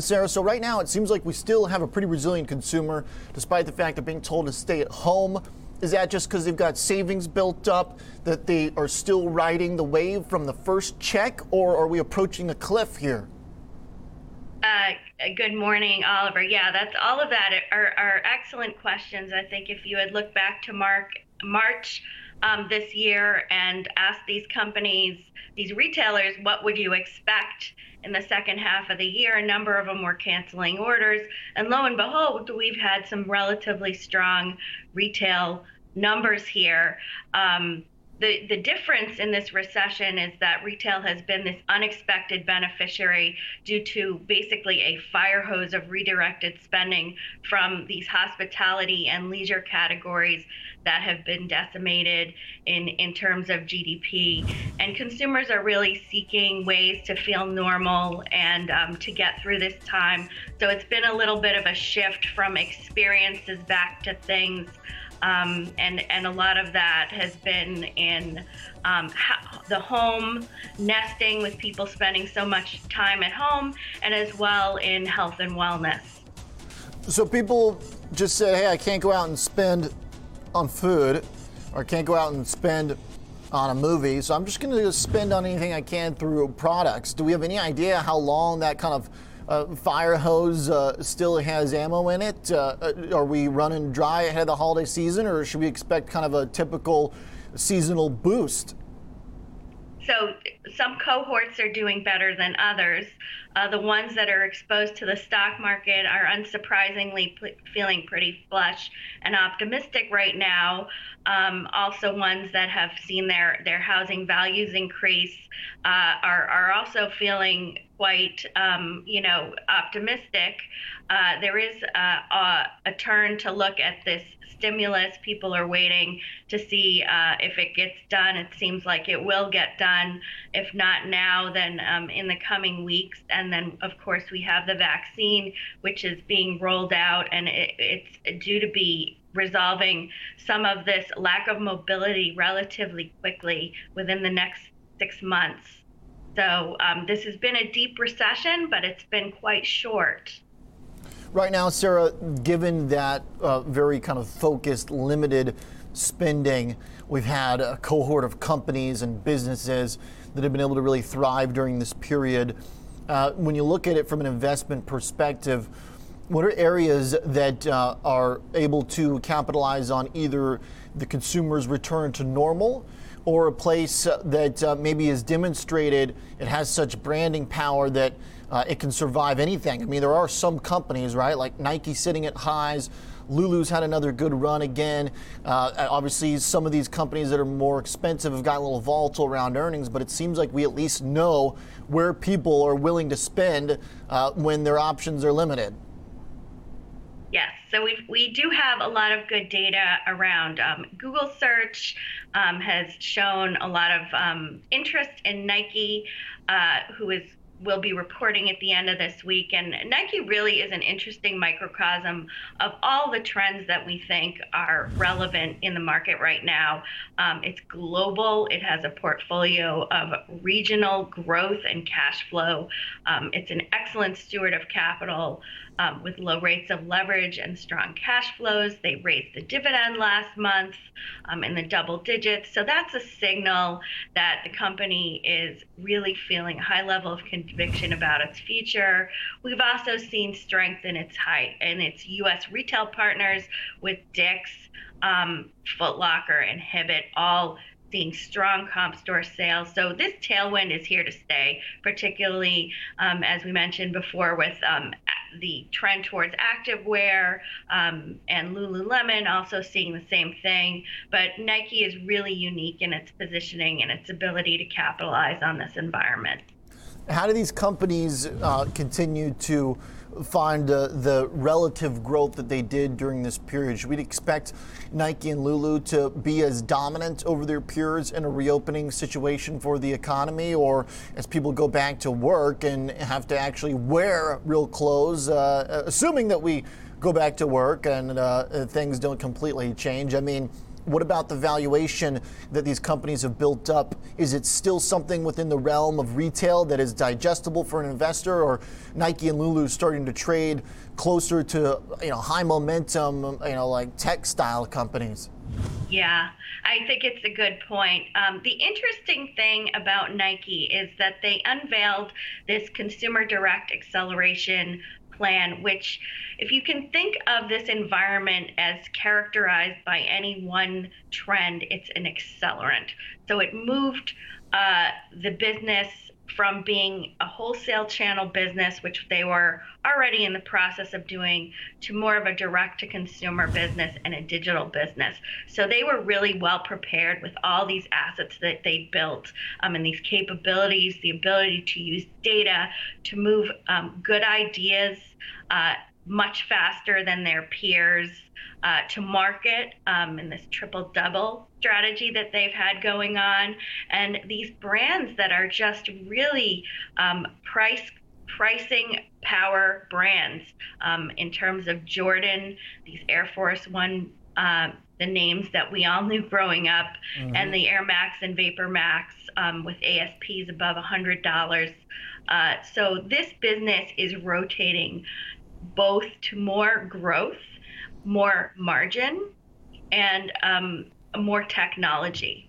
Sarah, so right now it seems like we still have a pretty resilient consumer, despite the fact they're being told to stay at home. Is that just because they've got savings built up that they are still riding the wave from the first check, or are we approaching a cliff here? Uh, good morning, Oliver. Yeah, that's all of that are, are excellent questions. I think if you had looked back to Mark, March um, this year and asked these companies, these retailers, what would you expect in the second half of the year? A number of them were canceling orders. And lo and behold, we've had some relatively strong retail numbers here. Um, the, the difference in this recession is that retail has been this unexpected beneficiary due to basically a fire hose of redirected spending from these hospitality and leisure categories that have been decimated in, in terms of GDP. And consumers are really seeking ways to feel normal and um, to get through this time. So it's been a little bit of a shift from experiences back to things. Um, and and a lot of that has been in um, the home, nesting with people spending so much time at home, and as well in health and wellness. So people just said, "Hey, I can't go out and spend on food, or I can't go out and spend." On a movie, so I'm just going to spend on anything I can through products. Do we have any idea how long that kind of uh, fire hose uh, still has ammo in it? Uh, uh, are we running dry ahead of the holiday season, or should we expect kind of a typical seasonal boost? So some cohorts are doing better than others. Uh, the ones that are exposed to the stock market are unsurprisingly p- feeling pretty flush and optimistic right now. Um, also, ones that have seen their, their housing values increase uh, are, are also feeling quite, um, you know, optimistic. Uh, there is a, a, a turn to look at this stimulus. People are waiting to see uh, if it gets done. It seems like it will get done. If not now, then um, in the coming weeks. And then, of course, we have the vaccine, which is being rolled out, and it, it's due to be resolving some of this lack of mobility relatively quickly within the next six months. So um, this has been a deep recession, but it's been quite short. Right now, Sarah, given that uh, very kind of focused, limited spending, we've had a cohort of companies and businesses that have been able to really thrive during this period. Uh, when you look at it from an investment perspective, what are areas that uh, are able to capitalize on either the consumer's return to normal or a place that uh, maybe has demonstrated it has such branding power that uh, it can survive anything. I mean, there are some companies, right, like Nike sitting at highs. Lulu's had another good run again. Uh, obviously, some of these companies that are more expensive have gotten a little volatile around earnings, but it seems like we at least know where people are willing to spend uh, when their options are limited. So we we do have a lot of good data around um, Google search um, has shown a lot of um, interest in Nike, uh, who is will be reporting at the end of this week. And Nike really is an interesting microcosm of all the trends that we think are relevant in the market right now. Um, it's global, it has a portfolio of regional growth and cash flow. Um, it's an excellent steward of capital um, with low rates of leverage and strong cash flows. They raised the dividend last month um, in the double digits. So that's a signal that the company is really feeling a high level of conviction about its future. We've also seen strength in its high in its U.S. retail partners with Dick's, um, Foot Locker, and Hibbett all seeing strong comp store sales. So this tailwind is here to stay, particularly um, as we mentioned before with um, the trend towards activewear um, and Lululemon also seeing the same thing. But Nike is really unique in its positioning and its ability to capitalize on this environment. How do these companies uh, continue to find uh, the relative growth that they did during this period? Should we expect Nike and Lulu to be as dominant over their peers in a reopening situation for the economy, or as people go back to work and have to actually wear real clothes, uh, assuming that we go back to work and uh, things don't completely change? I mean, What about the valuation that these companies have built up? Is it still something within the realm of retail that is digestible for an investor, or Nike and Lulu starting to trade closer to you know high momentum, you know like textile companies? Yeah, I think it's a good point. Um, the interesting thing about Nike is that they unveiled this consumer direct acceleration plan, which, if you can think of this environment as characterized by any one trend, it's an accelerant. So it moved uh, the business from being a wholesale channel business, which they were already in the process of doing, to more of a direct to consumer business and a digital business. So they were really well prepared with all these assets that they built um, and these capabilities, the ability to use data to move um, good ideas uh, much faster than their peers uh, to market um, in this triple double strategy that they've had going on, and these brands that are just really um, price pricing power brands um, in terms of Jordan, these Air Force One. Uh, the names that we all knew growing up, mm-hmm. and the Air Max and Vapor Max um, with ASPs above $100. Uh, so this business is rotating both to more growth more margin and um, more technology.